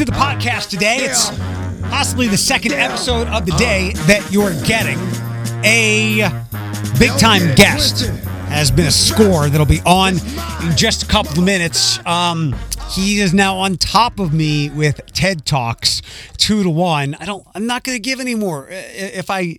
to the podcast today. It's possibly the second episode of the day that you're getting. A big time guest has been a score that'll be on in just a couple of minutes. Um, he is now on top of me with TED Talks, two to one. I don't. I'm not going to give any more. If I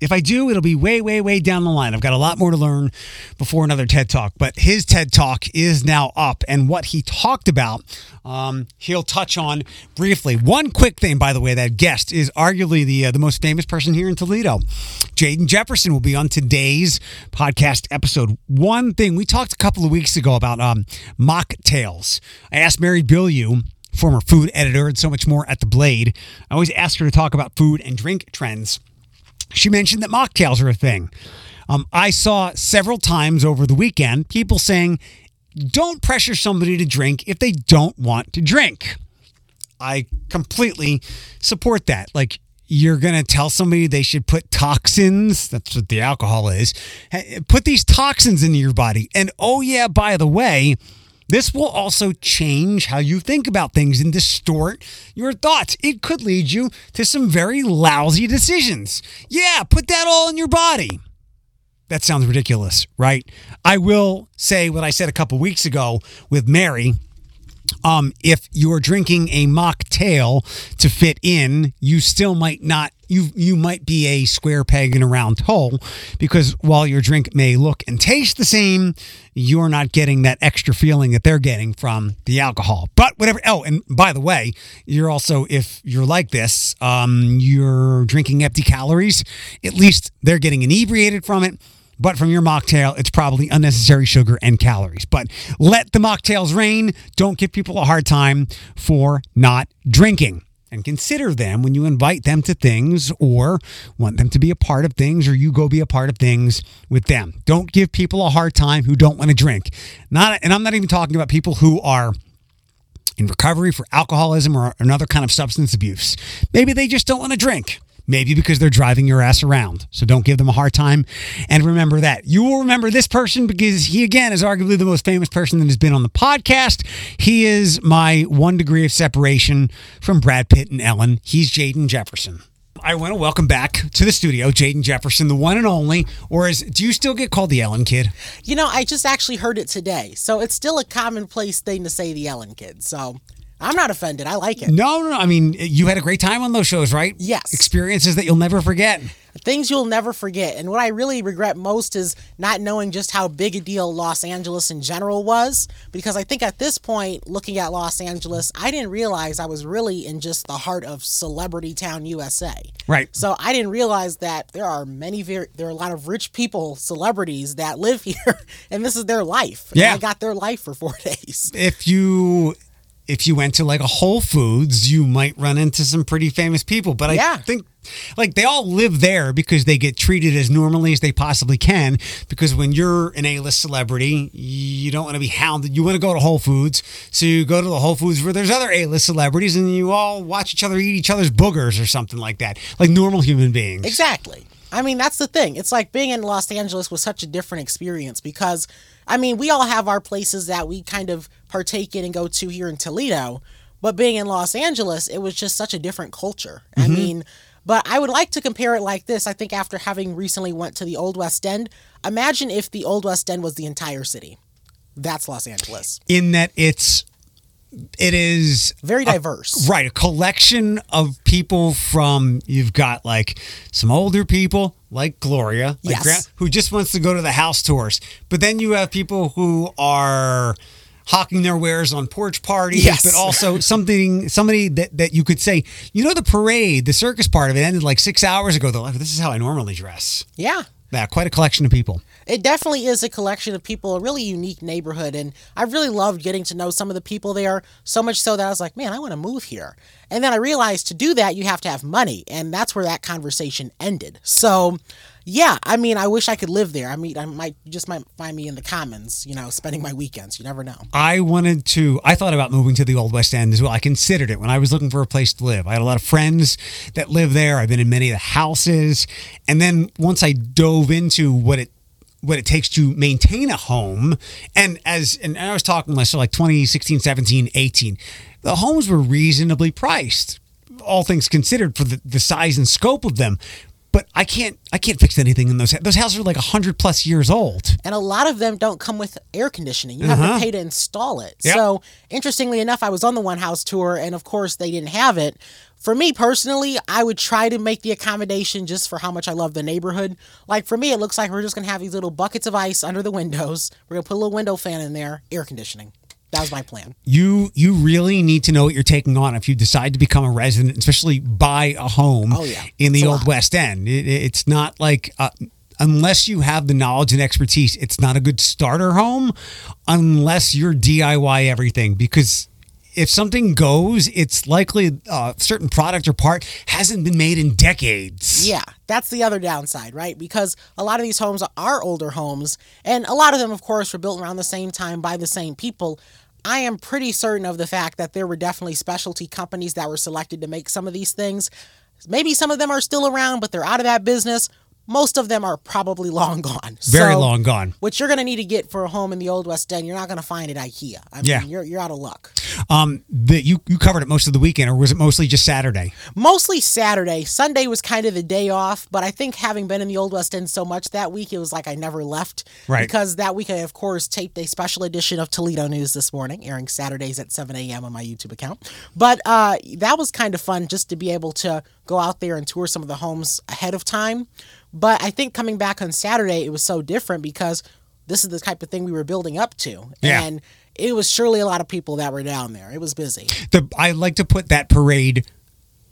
if I do, it'll be way, way, way down the line. I've got a lot more to learn before another TED Talk, but his TED Talk is now up. And what he talked about, um, he'll touch on briefly. One quick thing, by the way, that guest is arguably the, uh, the most famous person here in Toledo. Jaden Jefferson will be on today's podcast episode. One thing, we talked a couple of weeks ago about um, mocktails. I asked Mary Bilyeu former food editor and so much more at The Blade. I always ask her to talk about food and drink trends she mentioned that mocktails are a thing. Um, I saw several times over the weekend people saying, don't pressure somebody to drink if they don't want to drink. I completely support that. Like, you're going to tell somebody they should put toxins, that's what the alcohol is, put these toxins into your body. And oh, yeah, by the way, this will also change how you think about things and distort your thoughts. It could lead you to some very lousy decisions. Yeah, put that all in your body. That sounds ridiculous, right? I will say what I said a couple weeks ago with Mary. Um, if you're drinking a mocktail to fit in, you still might not you you might be a square peg in a round hole because while your drink may look and taste the same, you're not getting that extra feeling that they're getting from the alcohol. But whatever. Oh, and by the way, you're also if you're like this, um, you're drinking empty calories. At least they're getting inebriated from it. But from your mocktail, it's probably unnecessary sugar and calories. But let the mocktails reign. Don't give people a hard time for not drinking. And consider them when you invite them to things or want them to be a part of things or you go be a part of things with them. Don't give people a hard time who don't want to drink. Not and I'm not even talking about people who are in recovery for alcoholism or another kind of substance abuse. Maybe they just don't want to drink. Maybe because they're driving your ass around. So don't give them a hard time. And remember that. You will remember this person because he, again, is arguably the most famous person that has been on the podcast. He is my one degree of separation from Brad Pitt and Ellen. He's Jaden Jefferson. I want to welcome back to the studio Jaden Jefferson, the one and only. Or is do you still get called the Ellen kid? You know, I just actually heard it today. So it's still a commonplace thing to say the Ellen kid. So I'm not offended. I like it. No, no, no. I mean, you had a great time on those shows, right? Yes. Experiences that you'll never forget. Things you'll never forget. And what I really regret most is not knowing just how big a deal Los Angeles in general was. Because I think at this point, looking at Los Angeles, I didn't realize I was really in just the heart of celebrity town USA. Right. So I didn't realize that there are many very there are a lot of rich people, celebrities that live here, and this is their life. And Yeah. I got their life for four days. if you if you went to like a Whole Foods, you might run into some pretty famous people. But I Yeah. think like they all live there because they get treated as normally as they possibly can. Because when you're an A-list celebrity, you don't want to be hounded. You want to go to Whole Foods, so you go to the Whole Foods where there's other A-list celebrities, and you all watch each other eat each other's boogers or something like that, like normal human beings. Exactly. I mean, that's the thing. It's like being in Los Angeles was such a different experience because, I mean, we all have our places that we kind of partake in and go to here in Toledo, but being in Los Angeles, it was just such a different culture. I mm-hmm. mean, but I would like to compare it like this. I think after having recently went to the Old West End, imagine if the Old West End was the entire city. That's Los Angeles. In that it's it is Very diverse. Right, a collection of people from you've got like some older people like Gloria, like Yes. who just wants to go to the house tours. But then you have people who are hawking their wares on porch parties, Yes. but also something somebody that, that you could say, you know, the parade, the circus part of it ended like six hours ago. They're like, this is how I normally dress. Yeah. Yeah, quite a collection of people. It definitely is a collection of people, a really unique neighborhood, and I really loved getting to know some of the people there. So much so that I was like, man, I want to move here. And then I realized to do that, you have to have money, and that's where that conversation ended. So, yeah, I mean, I wish I could live there. I mean, I might just might find me in the commons, you know, spending my weekends. You never know. I wanted to, I thought about moving to the Old West End as well. I considered it when I was looking for a place to live. I had a lot of friends that live there. I've been in many of the houses. And then once I dove into what it, what it takes to maintain a home and as and I was talking myself like 2016 17 18 the homes were reasonably priced, all things considered, for the, the size and scope of them. But I can't I can't fix anything in those those houses are like hundred plus years old. And a lot of them don't come with air conditioning. You have Uh-huh. to pay to install it. Yep. So, interestingly enough, I was on the one house tour, and of course, they didn't have it. For me personally, I would try to make the accommodation just for how much I love the neighborhood. Like for me, it looks like we're just gonna have these little buckets of ice under the windows. We're gonna put a little window fan in there, air conditioning. That was my plan. You you really need to know what you're taking on if you decide to become a resident, especially buy a home Oh, yeah. in the It's old. West End. It, it- it's not like uh, unless you have the knowledge and expertise, it's not a good starter home unless you're DIY everything because. If something goes, it's likely a certain product or part hasn't been made in decades. Yeah, that's the other downside, right? Because a lot of these homes are older homes, and a lot of them, of course, were built around the same time by the same people. I am pretty certain of the fact that there were definitely specialty companies that were selected to make some of these things. Maybe some of them are still around, but they're out of that business. Most of them are probably long gone. Very So, long gone. What you're going to need to get for a home in the Old West End, you're not going to find at IKEA. I mean, Yeah. you're, you're out of luck. Um, the, you you covered it most of the weekend, or was it mostly just Saturday? mostly Saturday. Sunday was kind of the day off, but I think having been in the Old West End so much that week, it was like I never left. Right. Because that week I, of course, taped a special edition of Toledo News this morning, airing Saturdays at 7 a.m. on my YouTube account. But uh, that was kind of fun just to be able to go out there and tour some of the homes ahead of time. But I think coming back on Saturday, it was so different because this is the type of thing we were building up to. Yeah. And it was surely a lot of people that were down there. It was busy. the I like to put that parade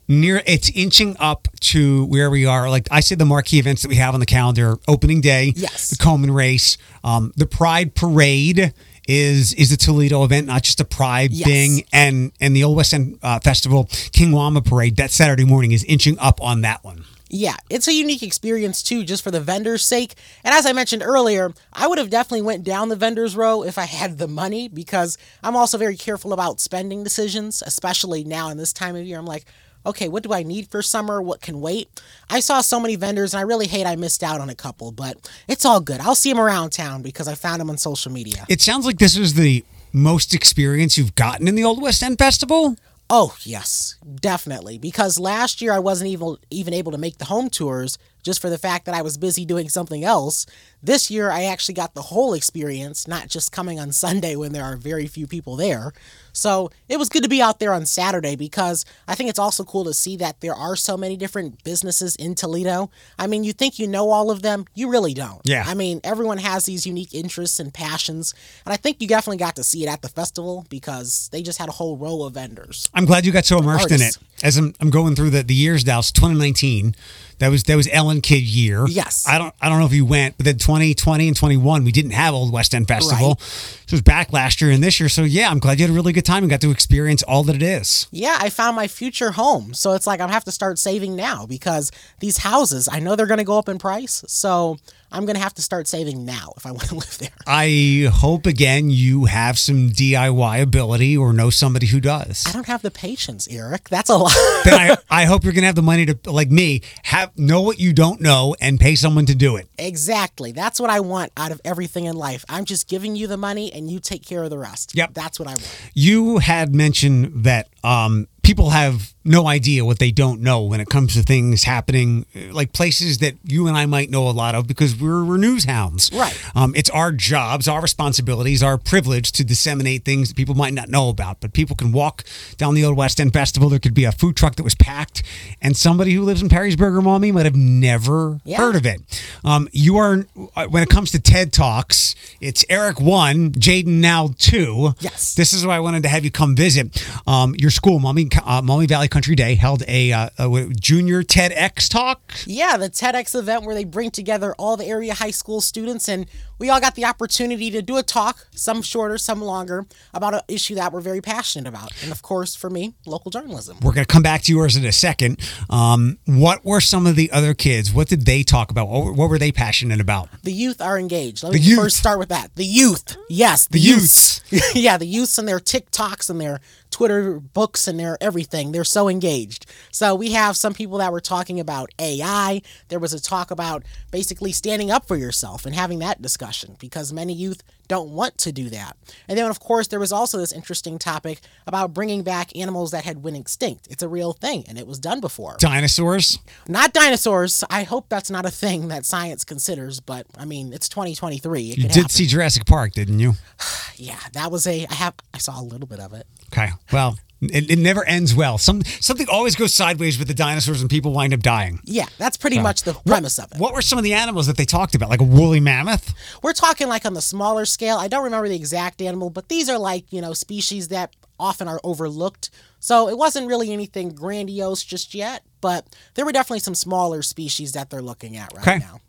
near it's inching up to where we are like i said the marquee events that we have on the calendar opening day Yes. the coleman race um, the pride parade is is a toledo event not just a pride Yes. thing and and the old west end uh, festival king Wamba parade that saturday morning is inching up on that one Yeah, it's a unique experience too, just for the vendors' sake. And as I mentioned earlier, I would have definitely went down the vendors row if I had the money because I'm also very careful about spending decisions, especially now in this time of year. I'm like, okay, what do I need for summer? What can wait? I saw so many vendors and I really hate I missed out on a couple, but it's all good. I'll see them around town because I found them on social media. it sounds like this was the most experience you've gotten in the old west end festival Oh, yes, definitely. Because last year I wasn't even even able to make the home tours just for the fact that I was busy doing something else. This year I actually got the whole experience, not just coming on Sunday when there are very few people there. So, it was good to be out there on Saturday because I think it's also cool to see that there are so many different businesses in Toledo. I mean, you think you know all of them, you really don't. Yeah. I mean, everyone has these unique interests and passions, and I think you definitely got to see it at the festival because they just had a whole row of vendors. I'm glad you got so immersed in it. As I'm, I'm going through the, the years now, it's 2019. That was that was Ellen kid year. Yes. I don't I don't know if you went, but then 2020 and 21 we didn't have Old West End Festival. Right. So it was back last year and this year. So yeah, I'm glad you had a really good time and got to experience all that it is. yeah, I found my future home. So it's like I have to start saving now because these houses, I know they're going to go up in price. So I'm going to have to start saving now if I want to live there. I hope again you have some DIY ability or know somebody who does. I don't have the patience, Eric. That's a lot. then I, I hope you're gonna have the money to like me have know what you don't know and pay someone to do it. exactly. That's what I want out of everything in life. I'm just giving you the money and you take care of the rest. Yep. That's what I want. You had mentioned that um, people have no idea what they don't know when it comes to things happening, like places that you and I might know a lot of because we're, we're news hounds. Right. Um, it's our jobs, our responsibilities, our privilege to disseminate things that people might not know about. But people can walk down the Old West End Festival. There could be a food truck that was packed, and somebody who lives in Perrysburg or Maumee might have never Yeah. heard of it. Um, you are, uh, when it comes to TED Talks, it's Eric one, Jaden now two. Yes. This is why I wanted to have you come visit. Um, your school, Maumee, uh, Valley Country Day, held a, uh, a junior TEDx talk. Yeah, the TEDx event where they bring together all the area high school students, and we all got the opportunity to do a talk, some shorter, some longer, about an issue that we're very passionate about. And of course, for me, local journalism. We're going to come back to yours in a second. Um, what were some of the other kids? What did they talk about? What, were- they passionate about? The youth are engaged. Let The me youth. first start with that. The youth. Yes, the, The youths. yeah, the youths and their TikToks and their Twitter books and their everything. They're so engaged. So we have some people that were talking about AI. There was a talk about basically standing up for yourself and having that discussion. Discussion because many youth don't want to do that. And then, of course, there was also this interesting topic about bringing back animals that had went extinct. It's a real thing, and it was done before. Dinosaurs? Not dinosaurs. I hope that's not a thing that science considers, but I mean, it's 2023. It You did happen. see Jurassic Park, didn't you? Yeah, that was a. I have. I saw a little bit of it. Okay. Well, it, it never ends well. Some something always goes sideways with the dinosaurs, and people wind up dying. Yeah, that's pretty much the premise of it. What were some of the animals that they talked about? Like a woolly mammoth? We're talking like on the smaller scale. I don't remember the exact animal, but these are like, you know, species that often are overlooked. So it wasn't really anything grandiose just yet, but there were definitely some smaller species that they're looking at right Okay. now.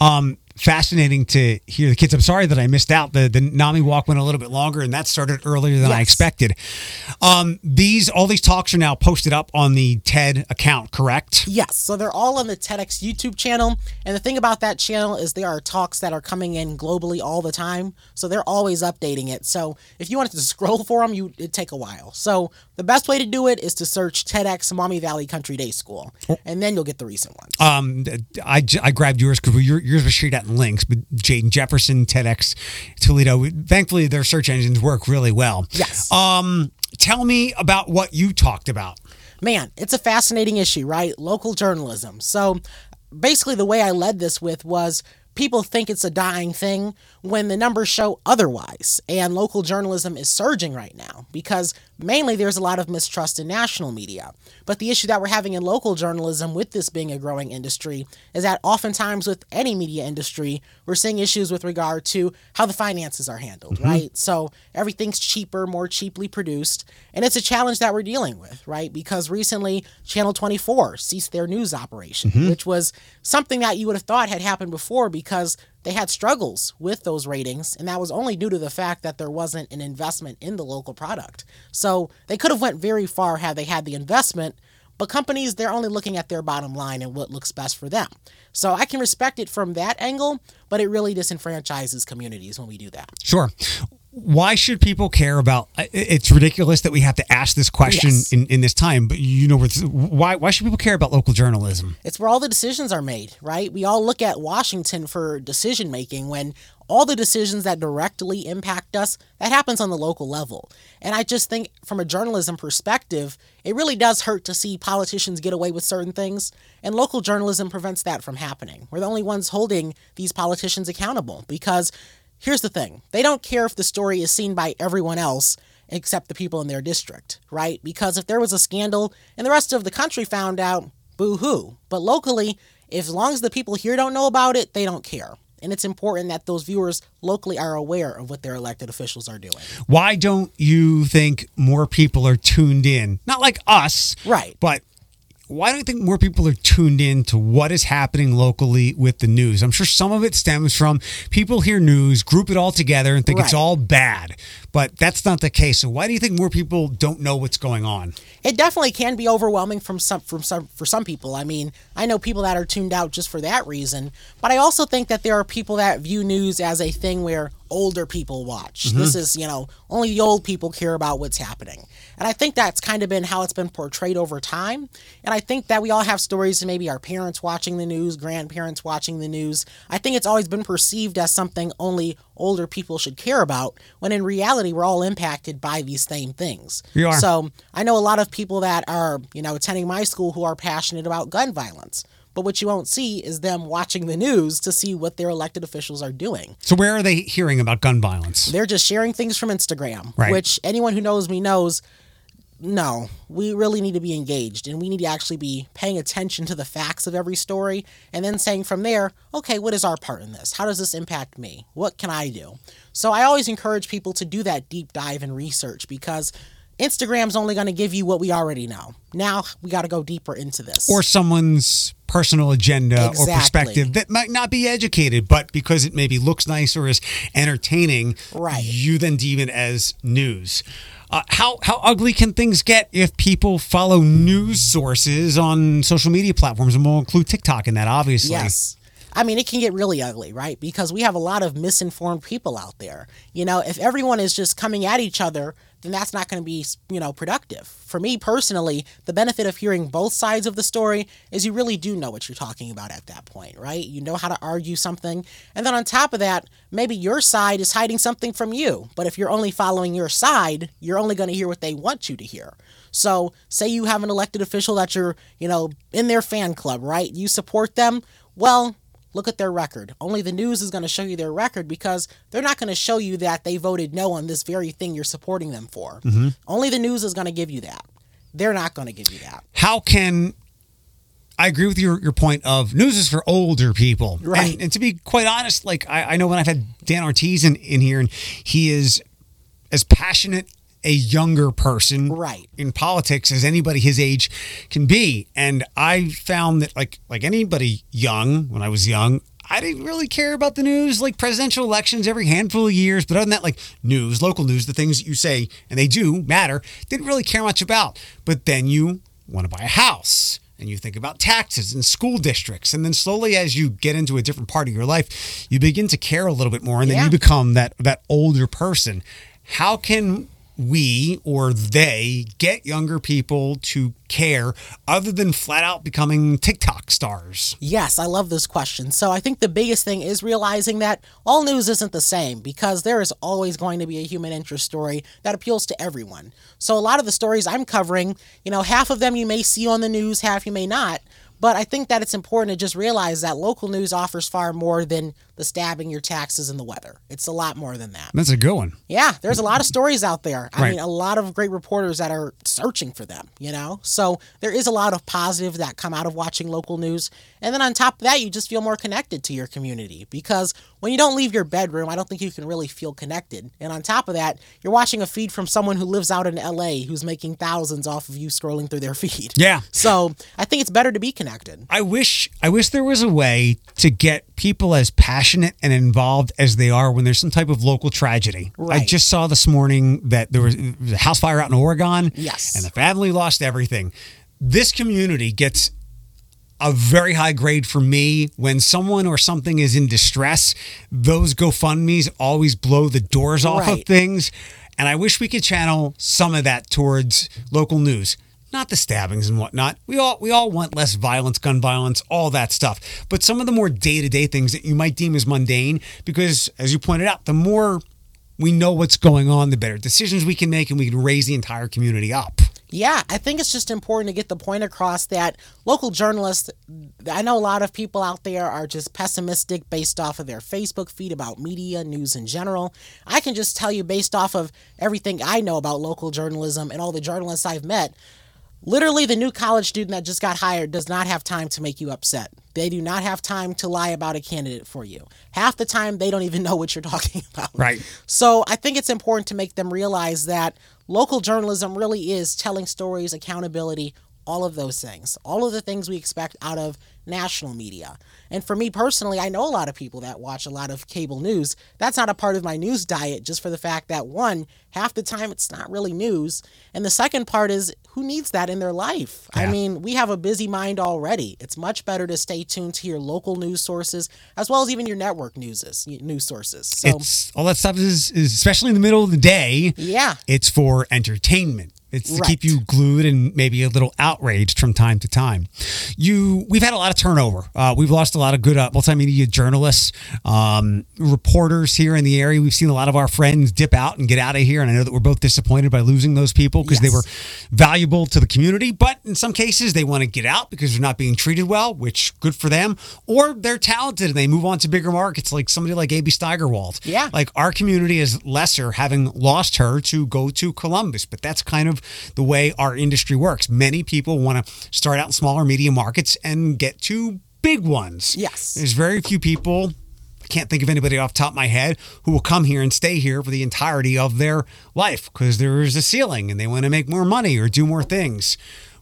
Um, fascinating to hear the kids. I'm sorry that I missed out. The the NAMI walk went a little bit longer, and that started earlier than I expected. Um, these all these talks are now posted up on the TED account, correct? Yes, so they're all on the TEDx YouTube channel. And the thing about that channel is there are talks that are coming in globally all the time. So they're always updating it. So if you wanted to scroll for them, you it'd take a while. So the best way to do it is to search TEDx Maumee Valley Country Day School, and then you'll get the recent ones. Um, I, I grabbed yours because yours was shared out in links, but Jaden Jefferson, TEDx Toledo. Thankfully, their search engines work really well. Yes. Um, tell me about what you talked about. man, it's a fascinating issue, right? Local journalism. So basically, the way I led this with was people think it's a dying thing when the numbers show otherwise. And local journalism is surging right now because mainly there's a lot of mistrust in national media. But the issue that we're having in local journalism with this being a growing industry is that oftentimes with any media industry, we're seeing issues with regard to how the finances are handled, mm-hmm. right? So everything's cheaper, more cheaply produced. And it's a challenge that we're dealing with, right? Because recently, Channel 24 ceased their news operation, mm-hmm. which was something that you would have thought had happened before because they had struggles with those ratings and that was only due to the fact that there wasn't an investment in the local product. So they could have went very far had they had the investment but companies they're only looking at their bottom line and what looks best for them. So i can respect it from that angle but it really disenfranchises communities when we do that. Sure. Why should people care about? Uh, it's ridiculous that we have to ask this question Yes. in, in this time, but you know, why why should people care about local journalism? It's where all the decisions are made, right? We all look at Washington for decision making when all the decisions that directly impact us, that happens on the local level. And I just think from a journalism perspective, it really does hurt to see politicians get away with certain things, and local journalism prevents that from happening. We're the only ones holding these politicians accountable because here's the thing. They don't care if the story is seen by everyone else except the people in their district, right? Because if there was a scandal and the rest of the country found out, boo hoo. But locally, as long as the people here don't know about it, they don't care. And it's important that those viewers locally are aware of what their elected officials are doing. Why don't you think more people are tuned in? Not like us, Right. But why don't you think more people are tuned in to what is happening locally with the news? I'm sure some of it stems from people hear news, group it all together, and think it's all bad. But that's not the case. So why do you think more people don't know what's going on? It definitely can be overwhelming from some from some for some people. I mean, I know people that are tuned out just for that reason, but I also think that there are people that view news as a thing where older people watch. Mm-hmm. This is, you know, only the old people care about what's happening. And I think that's kind of been how it's been portrayed over time. And I think that we all have stories of maybe our parents watching the news, grandparents watching the news. I think it's always been perceived as something only older people should care about, when in reality we're all impacted by these same things. So I know a lot of people that are, you know, attending my school who are passionate about gun violence. But what you won't see is them watching the news to see what their elected officials are doing. So where are they hearing about gun violence? They're just sharing things from Instagram, Right. which anyone who knows me knows. No, we really need to be engaged and we need to actually be paying attention to the facts of every story and then saying from there, okay, what is our part in this? How does this impact me? What can I do? So I always encourage people to do that deep dive and research because Instagram's only going to give you what we already know. Now we got to go deeper into this. or someone's personal agenda or perspective that might not be educated, but because it maybe looks nice or is entertaining, Right. you then deem it as news. Uh, how how ugly can things get if people follow news sources on social media platforms, and we'll include TikTok in that, obviously. Yes. I mean, it can get really ugly, right? Because we have a lot of misinformed people out there. You know, if everyone is just coming at each other, then that's not going to be, you know, productive. For me personally, the benefit of hearing both sides of the story is you really do know what you're talking about at that point, right? You know how to argue something. And then on top of that, maybe your side is hiding something from you. But if you're only following your side, you're only going to hear what they want you to hear. So, say you have an elected official that you're, you know, in their fan club, right? You support them. Well, look at their record. Only the news is going to show you their record because they're not going to show you that they voted no on this very thing you're supporting them for. Mm-hmm. Only the news is going to give you that. They're not going to give you that. How can I agree with your, your point of news is for older people. Right. And, and to be quite honest, like I, I know when I've had Dan Ortiz in, in here and he is as passionate a younger person right in politics as anybody his age can be and i found that like like anybody young when i was young I didn't really care about the news, like presidential elections every handful of years. But other than that, like news, local news, the things that you say, and they do matter, didn't really care much about. But then you want to buy a house and you think about taxes and school districts. And then slowly, as you get into a different part of your life, you begin to care a little bit more. And then you become that, that older person. How can we or they get younger people to care other than flat out becoming TikTok stars? Yes, I love this question. So I think the biggest thing is realizing that all news isn't the same because there is always going to be a human interest story that appeals to everyone. So a lot of the stories I'm covering, you know, half of them you may see on the news, half you may not. But I think that it's important to just realize that local news offers far more than the stabbing, your taxes, and the weather. It's a lot more than that. That's a good one. Yeah, there's a lot of stories out there. I Right. mean, a lot of great reporters that are searching for them, you know? So there is a lot of positive that come out of watching local news. And then on top of that, you just feel more connected to your community because when you don't leave your bedroom, I don't think you can really feel connected. And on top of that, you're watching a feed from someone who lives out in LA who's making thousands off of you scrolling through their feed. Yeah. So I think it's better to be connected. I wish I wish there was a way to get people as passionate and involved as they are when there's some type of local tragedy. I just saw this morning that there was a house fire out in Oregon. Yes. And the family lost everything. This community gets a very high grade for me when someone or something is in distress. Those GoFundMe's always blow the doors off of things. And I wish we could channel some of that towards local news. Not the stabbings and whatnot. We all we all want less violence, gun violence, all that stuff. But some of the more day to day things that you might deem as mundane, because as you pointed out, the more we know what's going on, the better decisions we can make, and we can raise the entire community up. Yeah, I think it's just important to get the point across that local journalists, I know a lot of people out there are just pessimistic based off of their Facebook feed about media, news in general. I can just tell you, based off of everything I know about local journalism and all the journalists I've met, literally the new college student that just got hired does not have time to make you upset. They do not have time to lie about a candidate for you. Half the time, they don't even know what you're talking about. Right. So I think it's important to make them realize that local journalism really is telling stories, accountability, all of those things, all of the things we expect out of national media. And for me personally, I know a lot of people that watch a lot of cable news. That's not a part of my news diet, just for the fact that one, half the time it's not really news. And the second part is who needs that in their life? I mean, we have a busy mind already. It's much better to stay tuned to your local news sources as well as even your network newses, news sources. So, it's all that stuff is, is especially in the middle of the day. yeah. It's for entertainment. It's to Right. keep you glued and maybe a little outraged from time to time. You, we've had a lot of turnover. Uh, we've lost a lot of good uh, multimedia journalists, um, reporters here in the area. We've seen a lot of our friends dip out and get out of here, and I know that we're both disappointed by losing those people because they were valuable to the community. But in some cases, they want to get out because they're not being treated well, which good for them, or they're talented and they move on to bigger markets, like somebody like A.B. Steigerwald. Yeah. Like our community is lesser, having lost her to go to Columbus, but that's kind of the way our industry works. Many people want to start out in smaller media markets and get to big ones. Yes. There's very few people. I can't think of anybody off the top of my head who will come here and stay here for the entirety of their life because there is a ceiling and they want to make more money or do more things.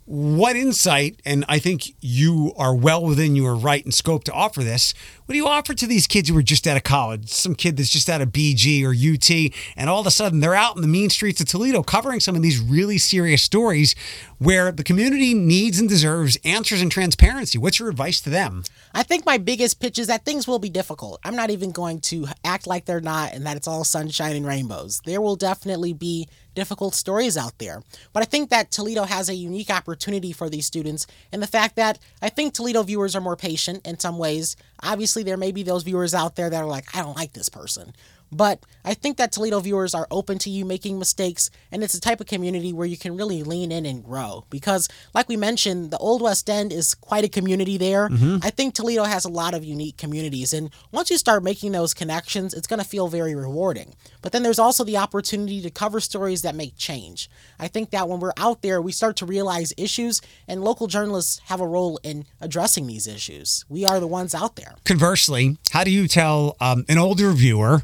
what insight, and I think you are well within your right and scope to offer this. What do you offer to these kids who are just out of college? Some kid that's just out of BG or UT, and all of a sudden they're out in the mean streets of Toledo covering some of these really serious stories where the community needs and deserves answers and transparency. What's your advice to them? I think my biggest pitch is that things will be difficult. I'm not even going to act like they're not and that it's all sunshine and rainbows. There will definitely be difficult stories out there. But I think that Toledo has a unique opportunity for these students and the fact that I think Toledo viewers are more patient in some ways. Obviously, there may be those viewers out there that are like, I don't like this person. But I think that Toledo viewers are open to you making mistakes, and it's a type of community where you can really lean in and grow. Because, like we mentioned, the Old West End is quite a community there. Mm-hmm. I think Toledo has a lot of unique communities, and once you start making those connections, it's going to feel very rewarding. But then there's also the opportunity to cover stories that make change. I think that when we're out there, we start to realize issues, and local journalists have a role in addressing these issues. We are the ones out there. Conversely, how do you tell um, an older viewer?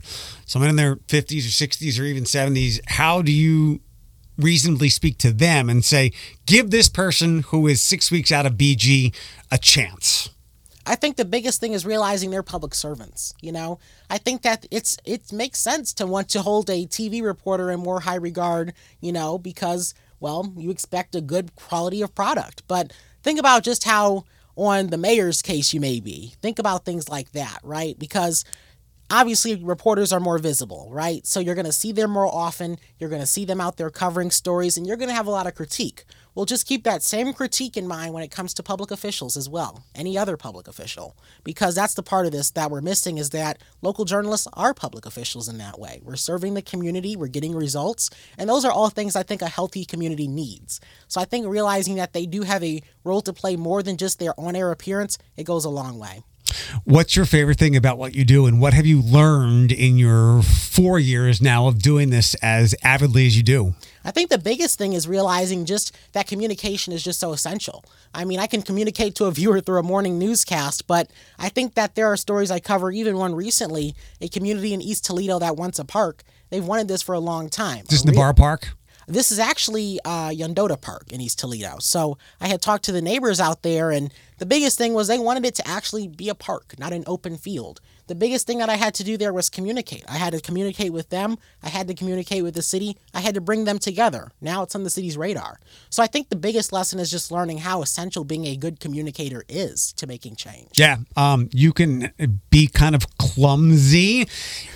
Someone in their 50s or 60s or even 70s, how do you reasonably speak to them and say, give this person who is six weeks out of BG a chance? I think the biggest thing is realizing they're public servants. You know, I think that it's it makes sense to want to hold a TV reporter in more high regard. You know, because well, you expect a good quality of product. But think about just how on the mayor's case you may be. Think about things like that, right? Because obviously reporters are more visible, right? So you're going to see them more often. You're going to see them out there covering stories, and you're going to have a lot of critique. Well, just keep that same critique in mind when it comes to public officials as well, any other public official, because that's the part of this that we're missing is that local journalists are public officials in that way. We're serving the community, we're getting results, and those are all things I think a healthy community needs. So I think realizing that they do have a role to play more than just their on air appearance, it goes a long way. What's your favorite thing about what you do, and what have you learned in your four years now of doing this as avidly as you do? I think the biggest thing is realizing just that communication is just so essential. I mean, I can communicate to a viewer through a morning newscast, but I think that there are stories I cover, even one recently, a community in East Toledo that wants a park. They've wanted this for a long time. Just the bar park? This is actually uh, Yondota Park in East Toledo. So I had talked to the neighbors out there, and the biggest thing was they wanted it to actually be a park, not an open field the biggest thing that I had to do there was communicate. I had to communicate with them. I had to communicate with the city. I had to bring them together. Now it's on the city's radar. So I think the biggest lesson is just learning how essential being a good communicator is to making change. Yeah. Um, you can be kind of clumsy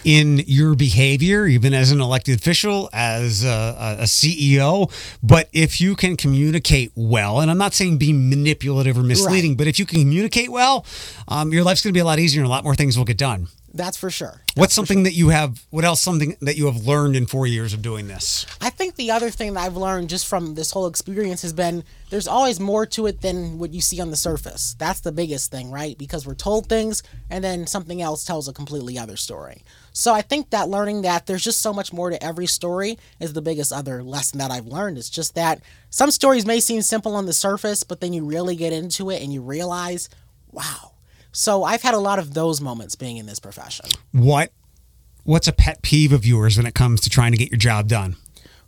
in your behavior, even as an elected official, as a, a CEO. But if you can communicate well, and I'm not saying be manipulative or misleading, right. but if you can communicate well, um, your life's going to be a lot easier and a lot more things will get done. That's for sure. That's What's something sure. that you have? What else? Something that you have learned in four years of doing this? I think the other thing that I've learned just from this whole experience has been there's always more to it than what you see on the surface. That's the biggest thing, right? Because we're told things and then something else tells a completely other story. So I think that learning that there's just so much more to every story is the biggest other lesson that I've learned. It's just that some stories may seem simple on the surface, but then you really get into it and you realize, wow so I've had a lot of those moments being in this profession. What what's a pet peeve of yours when it comes to trying to get your job done?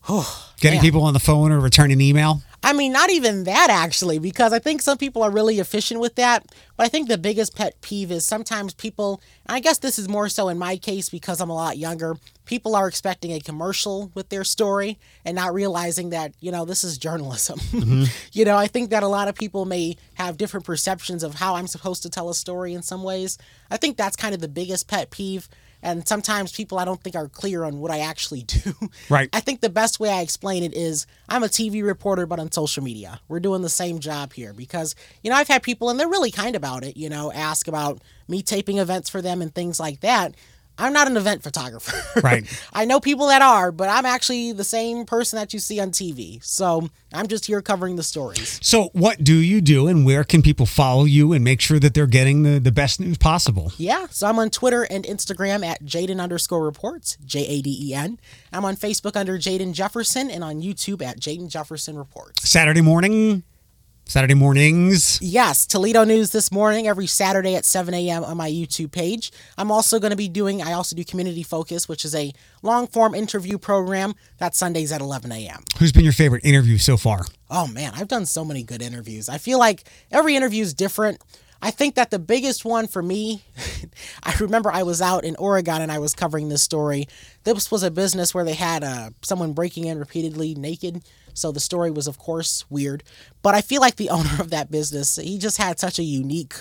Getting people on the phone or returning email? I mean, not even that actually, because I think some people are really efficient with that. But I think the biggest pet peeve is sometimes people, I guess this is more so in my case because I'm a lot younger, people are expecting a commercial with their story and not realizing that, you know, this is journalism. Mm-hmm. you know, I think that a lot of people may have different perceptions of how I'm supposed to tell a story in some ways. I think that's kind of the biggest pet peeve and sometimes people I don't think are clear on what I actually do. Right. I think the best way I explain it is I'm a TV reporter, but on social media. We're doing the same job here because, you know, I've had people, and they're really kind about it, you know, ask about me taping events for them and things like that. I'm not an event photographer. Right. I know people that are, but I'm actually the same person that you see on TV. So I'm just here covering the stories. So what do you do and where can people follow you and make sure that they're getting the, the best news possible? Yeah. So I'm on Twitter and Instagram at Jaden underscore reports, J A D E N. I'm on Facebook under Jaden Jefferson and on YouTube at Jaden Jefferson Reports. Saturday morning, Saturday mornings. Yes, Toledo News this morning, every Saturday at 7 a.m. on my YouTube page. I'm also going to be doing, I also do Community Focus, which is a long form interview program. That's Sundays at 11 a.m. Who's been your favorite interview so far? Oh man, I've done so many good interviews. I feel like every interview is different. I think that the biggest one for me, I remember I was out in Oregon and I was covering this story. This was a business where they had uh, someone breaking in repeatedly naked. So the story was, of course, weird. But I feel like the owner of that business, he just had such a unique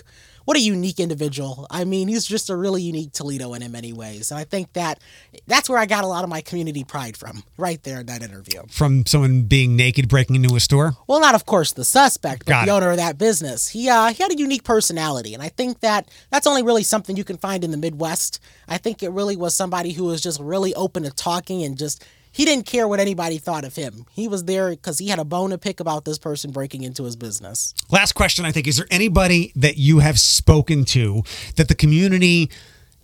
what a unique individual. I mean, he's just a really unique Toledo in many ways. And I think that that's where I got a lot of my community pride from, right there in that interview. From someone being naked breaking into a store? Well, not of course the suspect, but Got the it. owner of that business. He uh, he had a unique personality, and I think that that's only really something you can find in the Midwest. I think it really was somebody who was just really open to talking and just he didn't care what anybody thought of him. He was there because he had a bone to pick about this person breaking into his business. Last question, I think. Is there anybody that you have spoken to that the community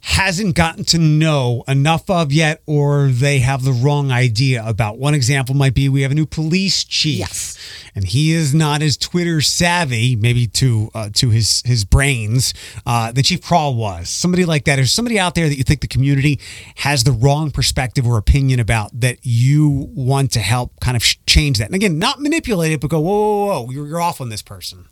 hasn't gotten to know enough of yet, or they have the wrong idea about? One example might be we have a new police chief, Yes. and he is not as Twitter savvy, maybe to uh, to his his brains, uh, than Chief Kral was. Somebody like that. Is somebody out there that you think the community has the wrong perspective or opinion about that you want to help kind of change that? And again, not manipulate it, but go, whoa, whoa, whoa, you're, you're off on this person.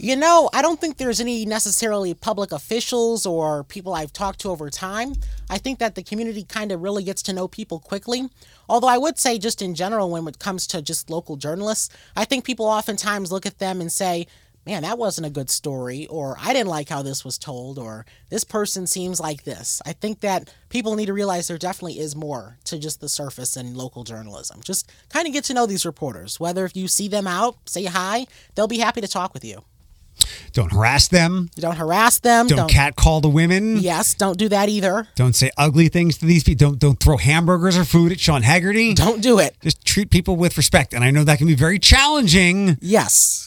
You know, I don't think there's any necessarily public officials or people I've talked to over time. I think that the community kind of really gets to know people quickly. Although I would say, just in general, when it comes to just local journalists, I think people oftentimes look at them and say, man, that wasn't a good story, or I didn't like how this was told, or this person seems like this. I think that people need to realize there definitely is more to just the surface in local journalism. Just kind of get to know these reporters. Whether if you see them out, say hi, they'll be happy to talk with you. Don't harass them. You don't harass them. Don't, catcall the women. Yes, don't do that either. Don't say ugly things to these people. Don't don't throw hamburgers or food at Sean Haggerty. Don't do it. Just treat people with respect. And I know that can be very challenging, Yes.